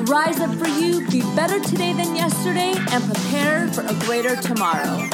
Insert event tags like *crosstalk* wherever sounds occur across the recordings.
Rise up for you, be better today than yesterday, and prepare for a greater tomorrow.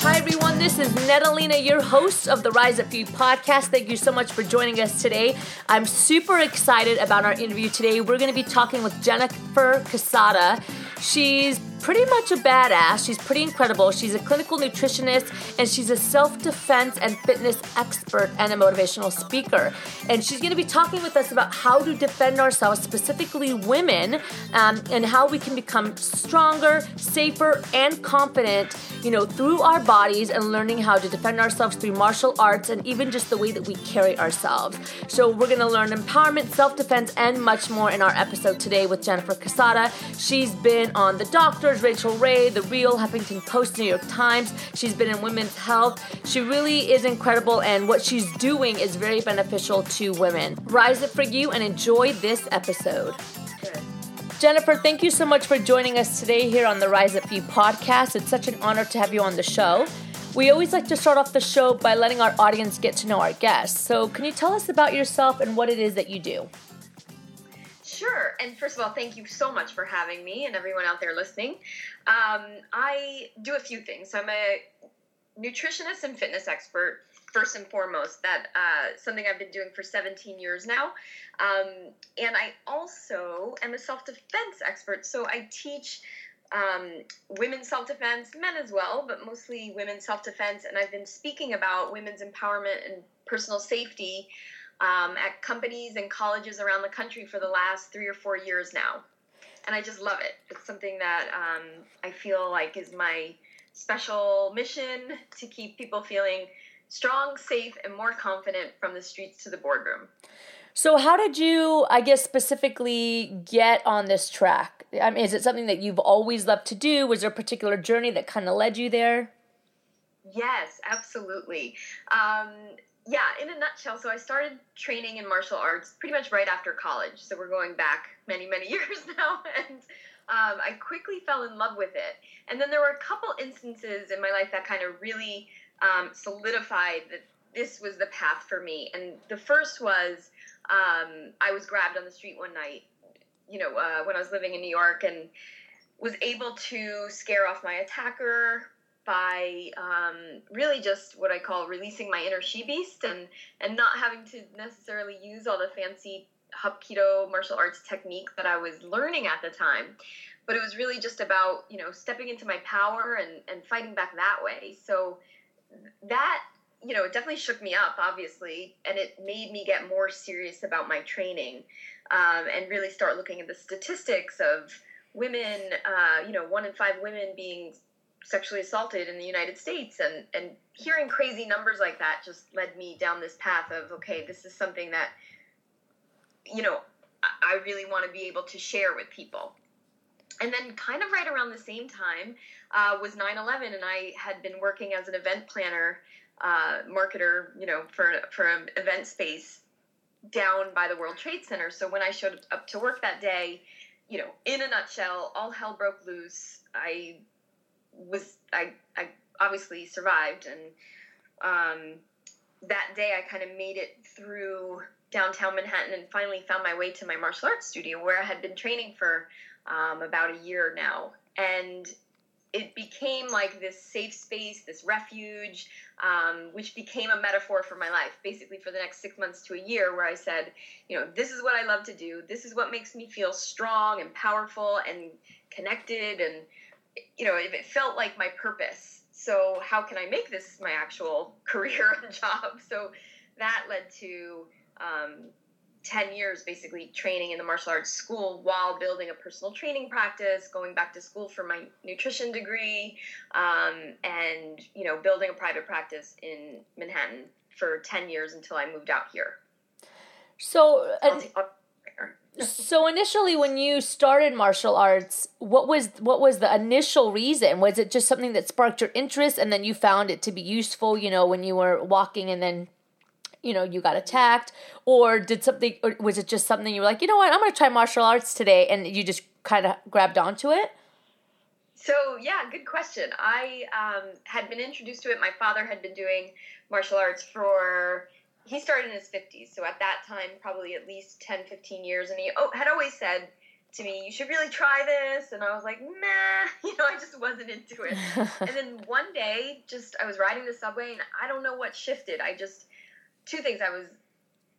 Hi, everyone. This is Netalina, your host of the Rise Up For You podcast. Thank you so much for joining us today. I'm super excited about our interview today. We're going to be talking with Jennifer Cassetta. She's pretty much a badass. She's pretty incredible. She's a clinical nutritionist and she's a self defense and fitness expert and a motivational speaker. And she's going to be talking with us about how to defend ourselves, specifically women, um, and how we can become stronger, safer, and confident, you know, through our bodies and learning how to defend ourselves through martial arts and even just the way that we carry ourselves. So, we're going to learn empowerment, self defense, and much more in our episode today with Jennifer Cassetta. She's been on The Doctor Rachael Ray, The Real, Huffington Post, New York Times. She's been in women's health. She really is incredible, and what she's doing is very beneficial to women. Rise up for you and enjoy this episode. Jennifer, thank you so much for joining us today here on the Rise Up You podcast. It's such an honor to have you on the show. We always like to start off the show by letting our audience get to know our guests. So, can you tell us about yourself and what it is that you do? Sure. And first of all, thank you so much for having me and everyone out there listening. Um, I do a few things. I'm a nutritionist and fitness expert, first and foremost. That uh, something I've been doing for 17 years now. Um, and I also am a self defense expert. So I teach um, women's self defense, men as well, but mostly women's self defense. And I've been speaking about women's empowerment and personal safety um, at companies and colleges around the country for the last three or four years now. And I just love it. It's something that um, I feel like is my special mission to keep people feeling strong, safe, and more confident from the streets to the boardroom. So, how did you, I guess, specifically get on this track? I mean, is it something that you've always loved to do? Was there a particular journey that kind of led you there? Yes, absolutely. Um, yeah, in a nutshell, so I started training in martial arts pretty much right after college. So we're going back many, many *laughs* years now. And um, I quickly fell in love with it. And then there were a couple instances in my life that kind of really um, solidified that this was the path for me. And the first was um, I was grabbed on the street one night, you know, uh, when I was living in New York and was able to scare off my attacker, by um, really just what I call releasing my inner she beast and and not having to necessarily use all the fancy Hapkido martial arts technique that I was learning at the time. But it was really just about you know stepping into my power and and fighting back that way. So that you know it definitely shook me up, obviously, and it made me get more serious about my training um, and really start looking at the statistics of women. Uh, you know, one in five women being sexually assaulted in the United States and and hearing crazy numbers like that just led me down this path of okay this is something that you know I really want to be able to share with people. And then kind of right around the same time uh, was 9-11 and I had been working as an event planner uh, marketer you know for for an event space down by the World Trade Center. So when I showed up to work that day you know in a nutshell all hell broke loose. I was I I obviously survived, and um, that day I kind of made it through downtown Manhattan and finally found my way to my martial arts studio where I had been training for um, about a year now, and it became like this safe space, this refuge, um, which became a metaphor for my life, basically for the next six months to a year, where I said, you know, this is what I love to do. This is what makes me feel strong and powerful and connected and you know, if it felt like my purpose. So how can I make this my actual *laughs* career and *laughs* job? So that led to um, 10 years basically training in the martial arts school while building a personal training practice, going back to school for my nutrition degree, um, and, you know, building a private practice in Manhattan for 10 years until I moved out here. So, uh, so initially when you started martial arts what was what was the initial reason? Was it just something that sparked your interest and then you found it to be useful you know when you were walking and then you know you got attacked? Or did something or was it just something you were like you know what? I'm going to try martial arts today and you just kind of grabbed onto it? So yeah good question. I um, had been introduced to it. My father had been doing martial arts for he started in his 50s so at that time probably at least 10 15 years and he had always said to me you should really try this and i was like nah *laughs* you know i just wasn't into it. *laughs* And then one day just i was riding the subway and i don't know what shifted. I just two things i was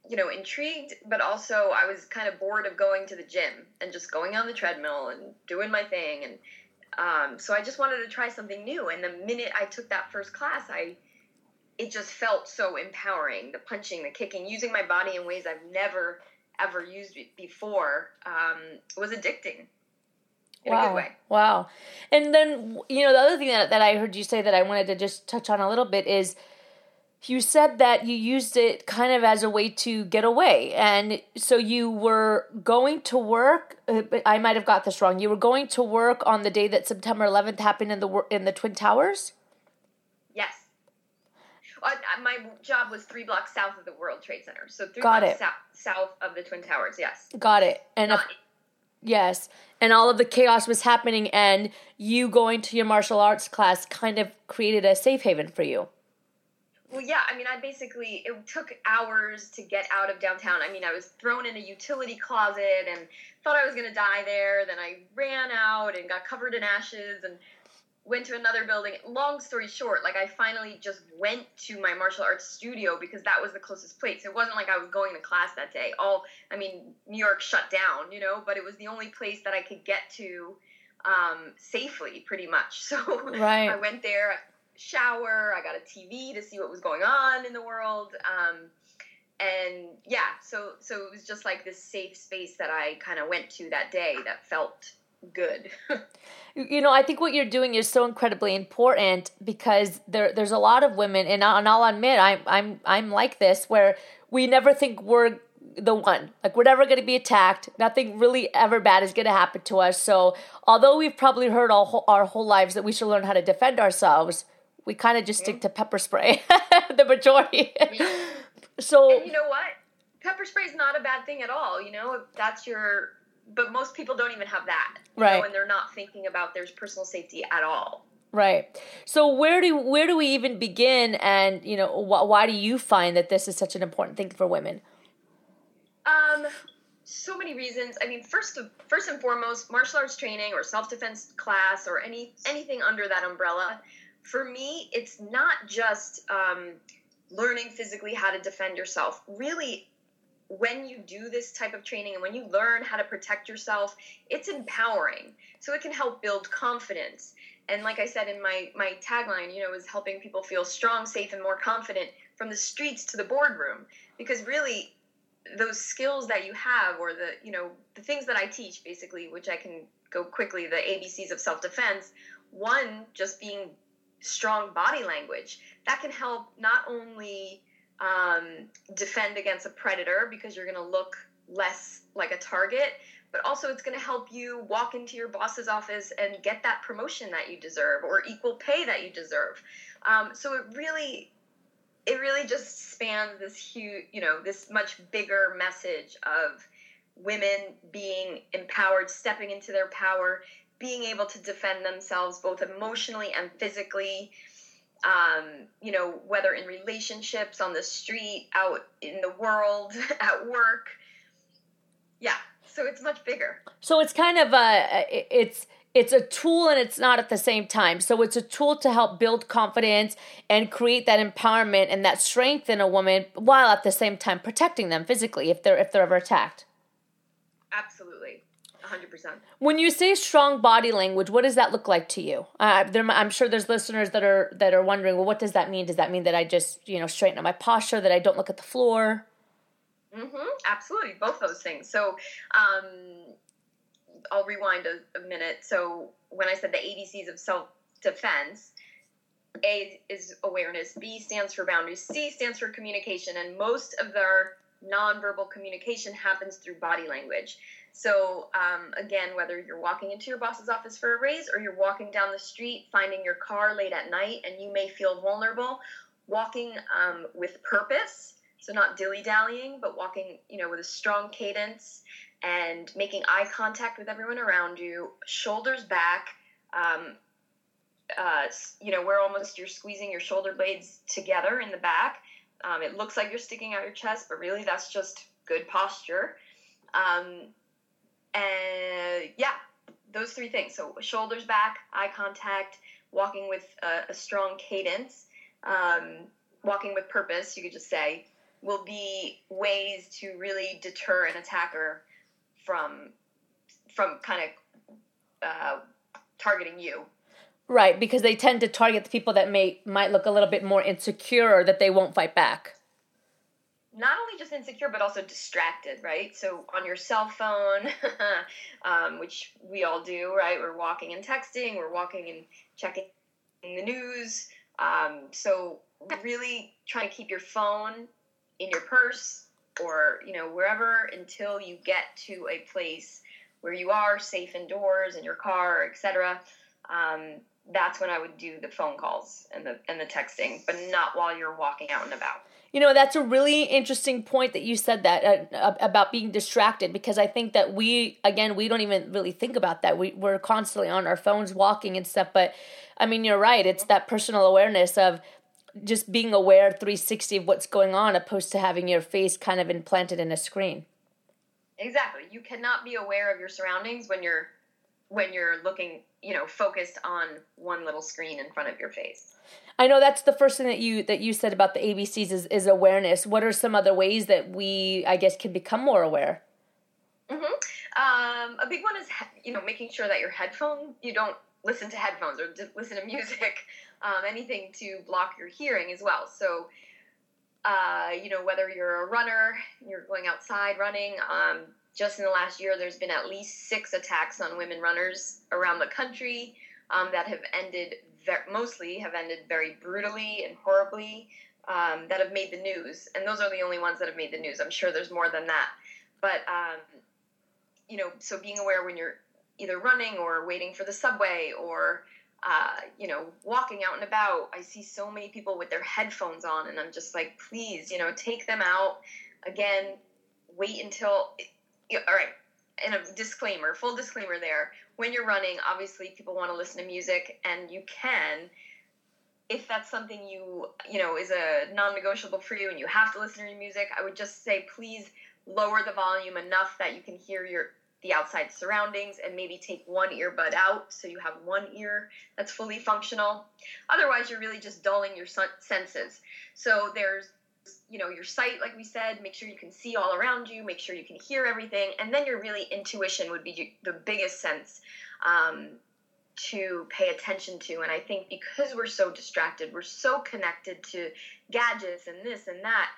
you know intrigued but also i was kind of bored of going to the gym and just going on the treadmill and doing my thing and um, so i just wanted to try something new and the minute i took that first class i it just felt so empowering the punching the kicking using my body in ways i've never ever used before um, was addicting wow. Wow. And then, you know, the other thing that, that I heard you say that I wanted to just touch on a little bit is you said that you used it kind of as a way to get away. And so you were going to work. Uh, I might have got this wrong. You were going to work on the day that September 11th happened in the in the Twin Towers? Yes my job was three blocks south of the World Trade Center. So three Got blocks south of the Twin Towers. Yes. Got it. And if, yes, and all of the chaos was happening, and you going to your martial arts class kind of created a safe haven for you. Well, yeah. I mean, I basically it took hours to get out of downtown. I mean, I was thrown in a utility closet and thought I was gonna die there. Then I ran out and got covered in ashes and went to another building. Long story short, like I finally just went to my martial arts studio because that was the closest place. It wasn't like I was going to class that day. All I mean, New York shut down, you know, but it was the only place that I could get to um, safely, pretty much. *laughs* So right. I went there, I shower, I got a TV to see what was going on in the world. Um, and yeah, so so it was just like this safe space that I kind of went to that day that felt good. *laughs* you know, I think what you're doing is so incredibly important because there there's a lot of women, and, and I'll admit I'm I'm I'm like this where we never think we're the one. Like we're never going to be attacked. Nothing really ever bad is going to happen to us. So although we've probably heard all our whole lives that we should learn how to defend ourselves, we kind of just stick to pepper spray, *laughs* the majority. so and you know what? Pepper spray is not a bad thing at all. You know, if that's your but most people don't even have that, right? Know, and they're not thinking about their personal safety at all. Right. So where do where do we even begin? And you know, wh- why do you find that this is such an important thing for women? Um, so many reasons. I mean, first of, first and foremost, martial arts training or self defense class or any anything under that umbrella. For me, it's not just um, learning physically how to defend yourself. Really, when you do this type of training and when you learn how to protect yourself, it's empowering. So it can help build confidence. And like I said in my my tagline, you know, is helping people feel strong, safe, and more confident from the streets to the boardroom. Because really, those skills that you have, or the you know the things that I teach, basically, which I can go quickly, the ABCs of self defense. One, just being strong body language that can help not only um, defend against a predator because you're going to look less like a target but also it's going to help you walk into your boss's office and get that promotion that you deserve or equal pay that you deserve. Um, so it really it really just spans this huge you know this much bigger message of women being empowered stepping into their power being able to defend themselves both emotionally and physically um, you know, whether in relationships, on the street, out in the world, *laughs* at work. Yeah, so it's much bigger. So it's kind of a it's it's a tool and it's not at the same time. So it's a tool to help build confidence and create that empowerment and that strength in a woman while at the same time protecting them physically if they're if they're ever attacked. Absolutely. 100%. When you say strong body language, what does that look like to you? Uh, there, I'm sure there's listeners that are that are wondering, well, what does that mean? Does that mean that I just, you know, straighten up my posture, that I don't look at the floor? Mm-hmm. Absolutely, both those things. So, um, I'll rewind a, a minute. So, when I said the ABCs of self defense, A is awareness, B stands for boundaries, C stands for communication, and most of their nonverbal communication happens through body language. So, um, again, whether you're walking into your boss's office for a raise or you're walking down the street finding your car late at night and you may feel vulnerable, walking um, with purpose, so not dilly dallying, but walking, you know, with a strong cadence and making eye contact with everyone around you, shoulders back. Um, uh, you know, where almost you're squeezing your shoulder blades together in the back. Um, it looks like you're sticking out your chest, but really that's just good posture. Um, and yeah, those three things. So shoulders back, eye contact, walking with a, a strong cadence, um, walking with purpose, you could just say, will be ways to really deter an attacker from from kind of uh, targeting you. Right, because they tend to target the people that may might look a little bit more insecure or that they won't fight back not only just insecure but also distracted right? So on your cell phone *laughs* um, which we all do right? We're walking and texting we're walking and checking the news. Um, so really trying to keep your phone in your purse or you know wherever until you get to a place where you are safe indoors in your car etc um, that's when i would do the phone calls and the and the texting but not while you're walking out and about you know, that's a really interesting point that you said that uh, about being distracted because I think that we, again, we don't even really think about that. We, we're constantly on our phones walking and stuff. But I mean, you're right. It's that personal awareness of just being aware 360 of what's going on opposed to having your face kind of implanted in a screen. Exactly. You cannot be aware of your surroundings when you're when you're looking, you know, focused on one little screen in front of your face. I know that's the first thing that you that you said about the ABCs is, is awareness. What are some other ways that we, I guess, can become more aware? Mm-hmm. Um, a big one is you know making sure that your headphone you don't listen to headphones or listen to music, *laughs* um, anything to block your hearing as well. So. Uh, you know, whether you're a runner, you're going outside running, um, just in the last year, there's been at least six attacks on women runners around the country um, that have ended mostly have ended very brutally and horribly um, that have made the news, and those are the only ones that have made the news. I'm sure there's more than that, but um, you know, so being aware when you're either running or waiting for the subway or uh, you know, walking out and about, I see so many people with their headphones on, and I'm just like, please, you know, take them out. Again, wait until. All right, and a disclaimer, full disclaimer there. When you're running, obviously people want to listen to music, and you can. If that's something you you know is a non-negotiable for you, and you have to listen to your music, I would just say please lower the volume enough that you can hear your the outside surroundings and maybe take one earbud out so you have one ear that's fully functional. Otherwise, you're really just dulling your senses. So there's you know your sight like we said make sure you can see all around you make sure you can hear everything and then your really intuition would be the biggest sense um, to pay attention to and i think because we're so distracted we're so connected to gadgets and this and that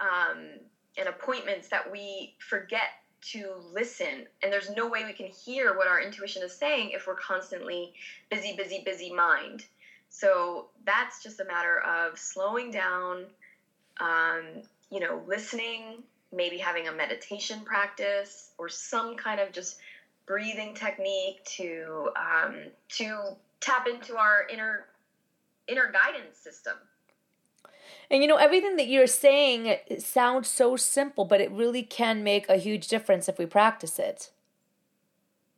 um, and appointments that we forget to listen and there's no way we can hear what our intuition is saying if we're constantly busy busy busy mind. So that's just a matter of slowing down um, you know, listening, maybe having a meditation practice or some kind of just breathing technique to um, to tap into our inner inner guidance system. And you know, everything that you're saying sounds so simple, but it really can make a huge difference if we practice it.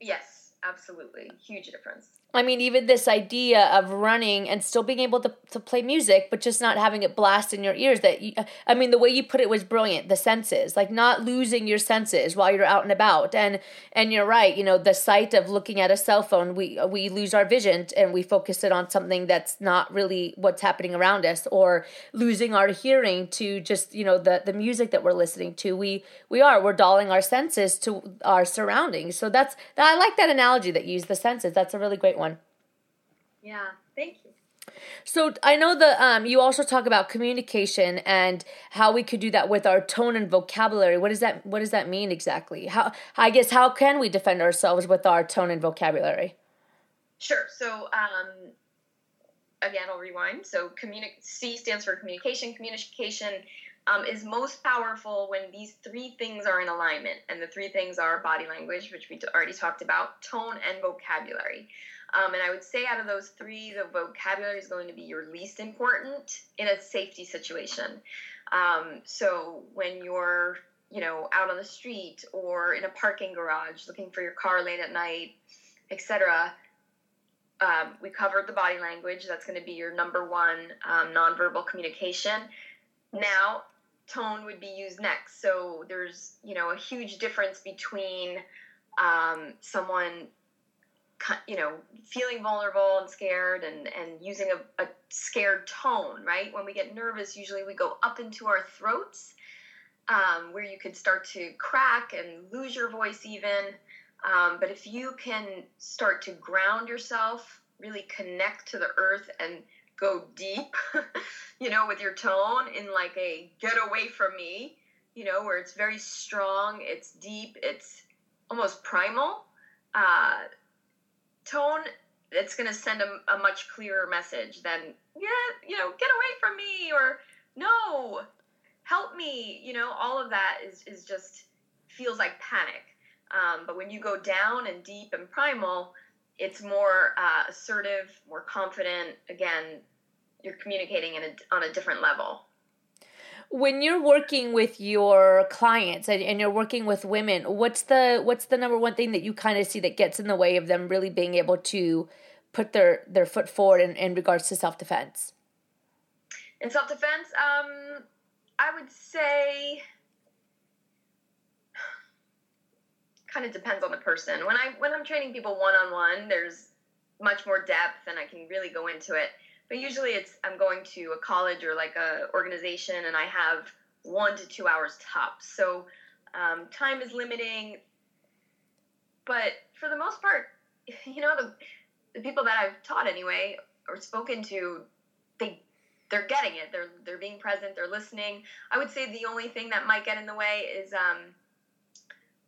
Yes, absolutely. Huge difference. I mean, even this idea of running and still being able to, to play music, but just not having it blast in your ears. That you, uh, I mean, the way you put it was brilliant. The senses, like not losing your senses while you're out and about. And and you're right. You know, the sight of looking at a cell phone, we uh, we lose our vision and we focus it on something that's not really what's happening around us, or losing our hearing to just you know the the music that we're listening to. We we are we're dulling our senses to our surroundings. So that's I like that analogy that you use the senses. That's a really great one. Yeah, thank you. So I know that um, you also talk about communication and how we could do that with our tone and vocabulary. What does that What does that mean exactly? How I guess how can we defend ourselves with our tone and vocabulary? Sure. So um, again, I'll rewind. So communi- C stands for communication. Communication um, is most powerful when these three things are in alignment. And the three things are body language, which we already talked about, tone, and vocabulary. Um, and I would say out of those three, the vocabulary is going to be your least important in a safety situation. Um, so when you're, you know, out on the street or in a parking garage looking for your car late at night, etc., um, we covered the body language. That's going to be your number one um, nonverbal communication. Now, tone would be used next. So there's, you know, a huge difference between um, someone you know feeling vulnerable and scared and and using a, a scared tone right? When we get nervous usually we go up into our throats um, where you could start to crack and lose your voice even. Um, but if you can start to ground yourself really connect to the earth and go deep *laughs* you know with your tone in like a get away from me you know where it's very strong it's deep it's almost primal uh, tone it's going to send a, a much clearer message than yeah you know get away from me or no help me you know? All of that is is just feels like panic. Um, but when you go down and deep and primal it's more uh, assertive more confident. Again you're communicating in a, on a different level when you're working with your clients and, and, you're working with women what's the what's the number one thing that you kind of see that gets in the way of them really being able to put their their foot forward in, in regards to self-defense? In self-defense um i would say kind of depends on the person. When i when i'm training people one-on-one there's much more depth and i can really go into it but usually it's I'm going to a college or like a organization and I have one to two hours tops. So um, time is limiting. But for the most part, *laughs* you know, the, the people that I've taught anyway or spoken to, they they're getting it. They're they're being present. They're listening. I would say the only thing that might get in the way is, um,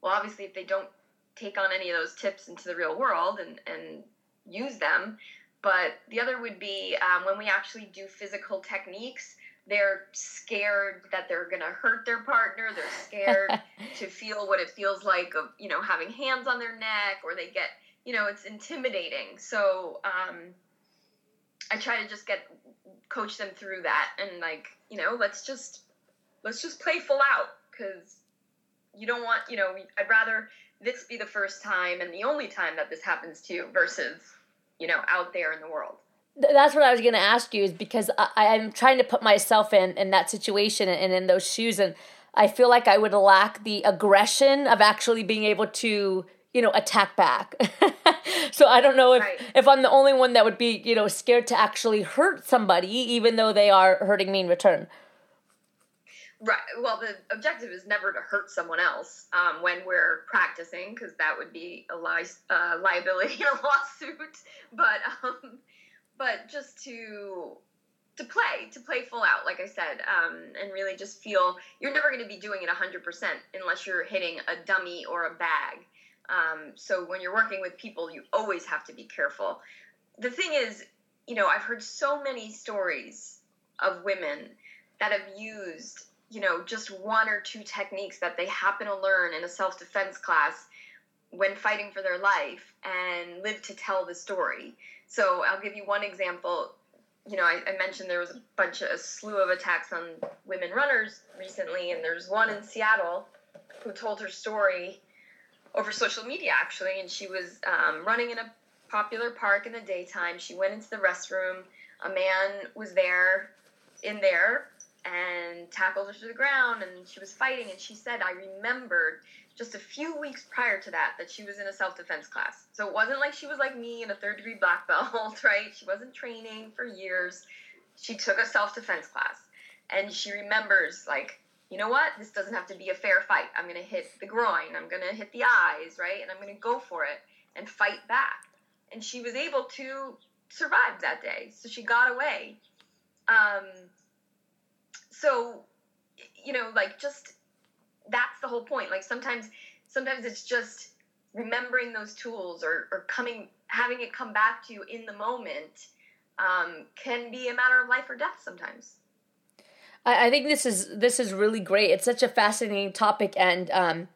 well, obviously, if they don't take on any of those tips into the real world and and use them, but the other would be um, when we actually do physical techniques, they're scared that they're going to hurt their partner. They're scared *laughs* to feel what it feels like of, you know, having hands on their neck or they get, you know, it's intimidating. So um, I try to just get, coach them through that and like, you know, let's just, let's just play full out because you don't want, you know, I'd rather this be the first time and the only time that this happens to you versus you know, out there in the world. That's what I was going to ask you is because I, am trying to put myself in, in that situation and in those shoes. And I feel like I would lack the aggression of actually being able to, you know, attack back. *laughs* so I don't know if, right. if I'm the only one that would be, you know, scared to actually hurt somebody, even though they are hurting me in return. Right. Well, the objective is never to hurt someone else um, when we're practicing, because that would be a li- uh, liability *laughs* in a lawsuit. But um, but just to to play, to play full out, like I said, um, and really just feel you're never going to be doing it 100% unless you're hitting a dummy or a bag. Um, so when you're working with people, you always have to be careful. The thing is, you know, I've heard so many stories of women that have used you know, just one or two techniques that they happen to learn in a self defense class when fighting for their life and live to tell the story. So I'll give you one example. You know, I, I, mentioned there was a bunch of a slew of attacks on women runners recently, and there's one in Seattle who told her story over social media actually, and she was um, running in a popular park in the daytime. She went into the restroom. A man was there in there and tackled her to the ground and she was fighting and she said i remembered just a few weeks prior to that that she was in a self-defense class. So it wasn't like she was like me in a third degree black *laughs* belt right? She wasn't training for years. She took a self-defense class and she remembers like you know what? This doesn't have to be a fair fight. I'm going to hit the groin. I'm going to hit the eyes right? And i'm going to go for it and fight back. And she was able to survive that day. So she got away. Um, so you know like just that's the whole point like sometimes sometimes it's just remembering those tools or, or coming having it come back to you in the moment um, can be a matter of life or death sometimes I, I think this is this is really great. It's such a fascinating topic, and um,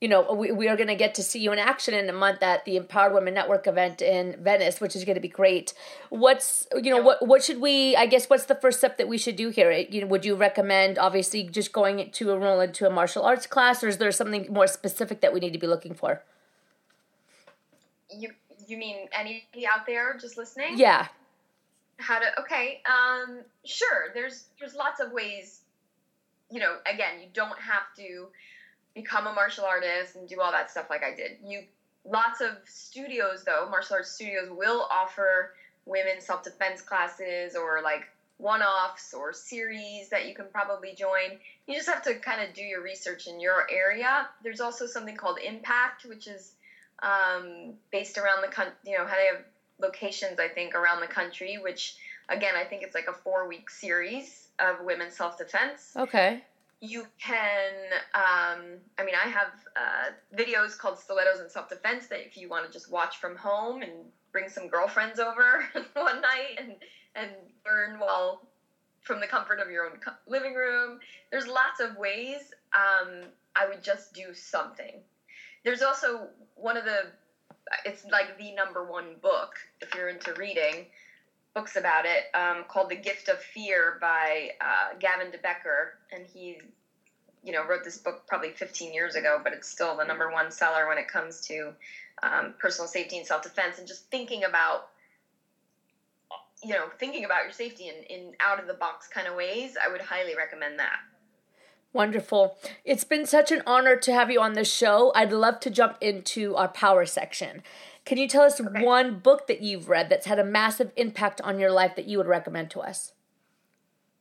you know, we, we are going to get to see you in action in a month at the Empowered Women Network event in Venice, which is going to be great. What's, you know, what, what should we, I guess, what's the first step that we should do here? You know, would you recommend obviously just going to enroll into a martial arts class or is there something more specific that we need to be looking for? You, you mean anybody out there just listening? Yeah. How to, okay. Um, sure. There's, there's lots of ways, you know, again, you don't have to, become a martial artist and do all that stuff like I did. You lots of studios though, martial arts studios will offer women self-defense classes or like one-offs or series that you can probably join. You just have to kind of do your research in your area. There's also something called Impact, which is um, based around the country. You know, how they have locations, I think, around the country. Which, again, I think it's like a four-week series of women's self-defense. Okay you can um, i mean i have uh, videos called stilettos and self-defense that if you want to just watch from home and bring some girlfriends over *laughs* one night and and learn while from the comfort of your own living room there's lots of ways um, i would just do something. There's also one of the it's like the number one book if you're into reading books about it um, called The Gift of Fear by uh, Gavin de Becker, and he, you know, wrote this book probably 15 years ago, but it's still the number one seller when it comes to um, personal safety and self defense, and just thinking about, you know, thinking about your safety in, in out of the box kind of ways. I would highly recommend that. Wonderful. It's been such an honor to have you on the show. I'd love to jump into our power section. Can you tell us okay. one book that you've read that's had a massive impact on your life that you would recommend to us?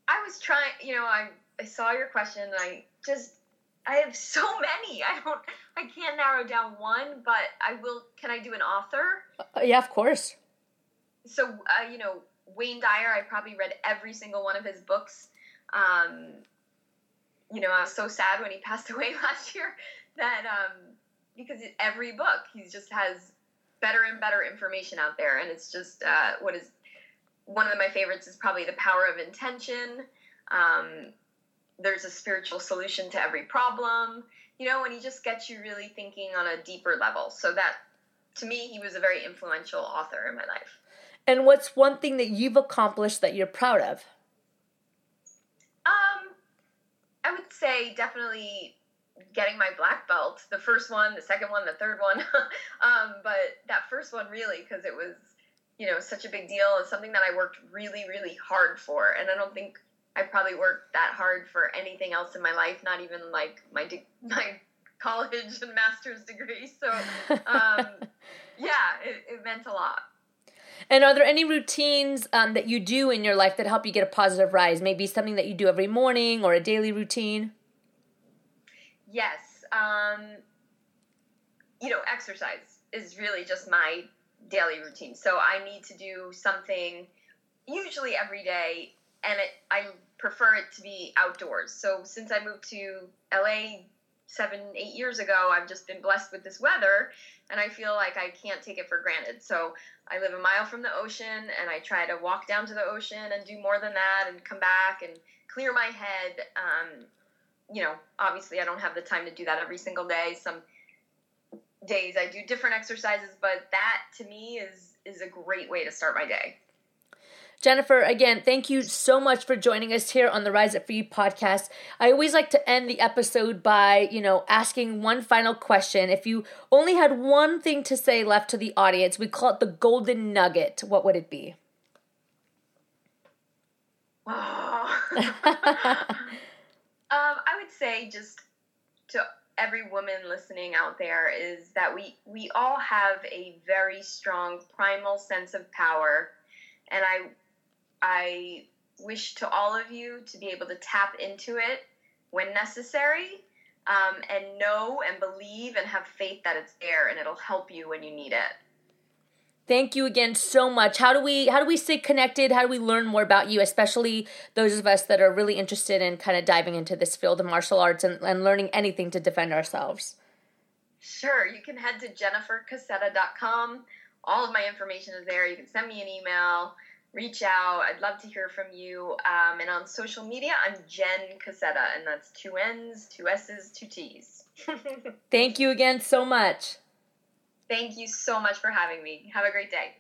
I was trying, you know, I, I saw your question and I just, I have so *laughs* many. I don't, I can't narrow down one, but I will, can I do an author? Uh, yeah, of course. So, uh, you know, Wayne Dyer, I probably read every single one of his books. Um, you know, I was so sad when he *laughs* passed away *laughs* last year that, um, because every book, he just has better and better information out there, and it's just uh, what is one of my favorites is probably the power of intention. Um, there's a spiritual solution to every problem, you know, and he just gets you really thinking on a deeper level. So that, to me, he was a very influential author in my life. And what's one thing that you've accomplished that you're proud of? Um, I would say definitely getting my black belt the first one the second one the third one. *laughs* Um, but that first one really because it was you know such a big deal and something that i worked really really hard for. And i don't think i probably worked that hard for anything else in my life not even like my de- *laughs* my college and master's degree. So *laughs* um, yeah it, it, meant a lot. And are there any routines um, that you do in your life that help you get a positive rise? Maybe something that you do every morning or a daily routine Yes. Um, you know, exercise is really just my daily routine. So I need to do something usually every day, and it, I prefer it to be outdoors. So since I moved to LA seven, eight years ago, I've just been blessed with this weather, and I feel like I can't take it for granted. So I live a mile from the ocean, and I try to walk down to the ocean and do more than that, and come back and clear my head. Um, you know, obviously I don't have the time to do that every single day. Some days I do different exercises, but that to me is is a great way to start my day. Jennifer, again, thank you so much for joining us here on the Rise Up For You podcast. I always like to end the episode by, you know, asking one final question. If you only had one thing to say left to the audience, we call it the golden nugget. What would it be? *laughs* *laughs* Um, I would say just to every woman listening out there is that we we all have a very strong primal sense of power, and I I wish to all of you to be able to tap into it when necessary, um, and know and believe and have faith that it's there and it'll help you when you need it. Thank you again so much. How do we how do we stay connected? How do we learn more about you, especially those of us that are really interested in kind of diving into this field of martial arts and, and learning anything to defend ourselves? Sure. You can head to jennifercassetta.com. All of my information is there. You can send me an email. reach out. I'd love to hear from you. Um, and on social media, I'm Jen Cassetta, and that's two N's, two S's, two T's. *laughs* Thank you again so much. Thank you so much for having me. Have a great day.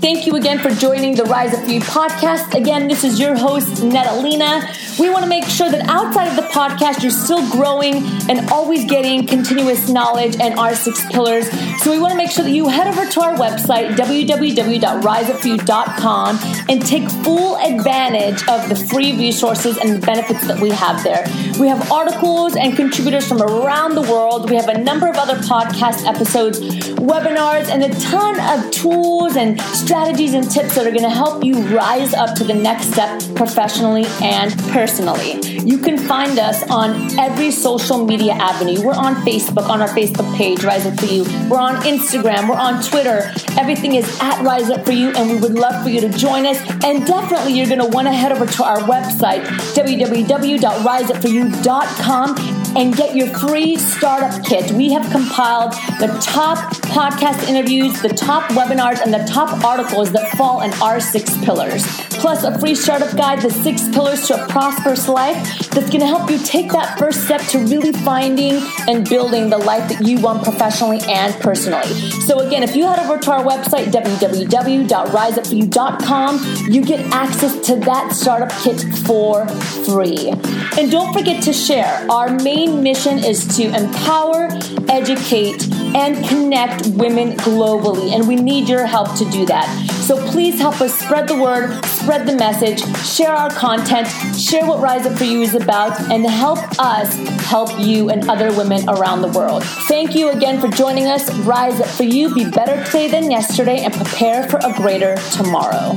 Thank you again for joining the Rise Up For You podcast. Again, this is your host, Netalina. We want to make sure that outside of the podcast, you're still growing and always getting continuous knowledge and our six pillars. So we want to make sure that you head over to our website, www.riseupforyou.com, and take full advantage of the free resources and the benefits that we have there. We have articles and contributors from around the world. We have a number of other podcast episodes, webinars, and a ton of tools and strategies strategies and tips that are going to help you rise up to the next step professionally and personally. You can find us on every social media avenue. We're on Facebook, on our Facebook page, Rise Up For You. We're on Instagram, we're on Twitter. Everything is at Rise Up For You, and we would love for you to join us. And definitely, you're going to want to head over to our website, www.riseupforyou.com and get your free startup kit. We have compiled the top podcast interviews, the top webinars, and the top articles that fall in our six pillars. Plus, a free startup guide, The Six Pillars to a Prosperous Life, that's going to help you take that first step to really finding and building the life that you want professionally and personally. So, again, if you head over to our website, www.riseupforyou.com, you get access to that startup kit for free. And don't forget to share. Our main mission is to empower, educate, and connect women globally. And we need your help to do that. So please help us spread the word, spread the message, share our content, share what Rise Up For You is about, and help us help you and other women around the world. Thank you again for joining us. Rise Up For You. Be better today than yesterday and prepare for a greater tomorrow.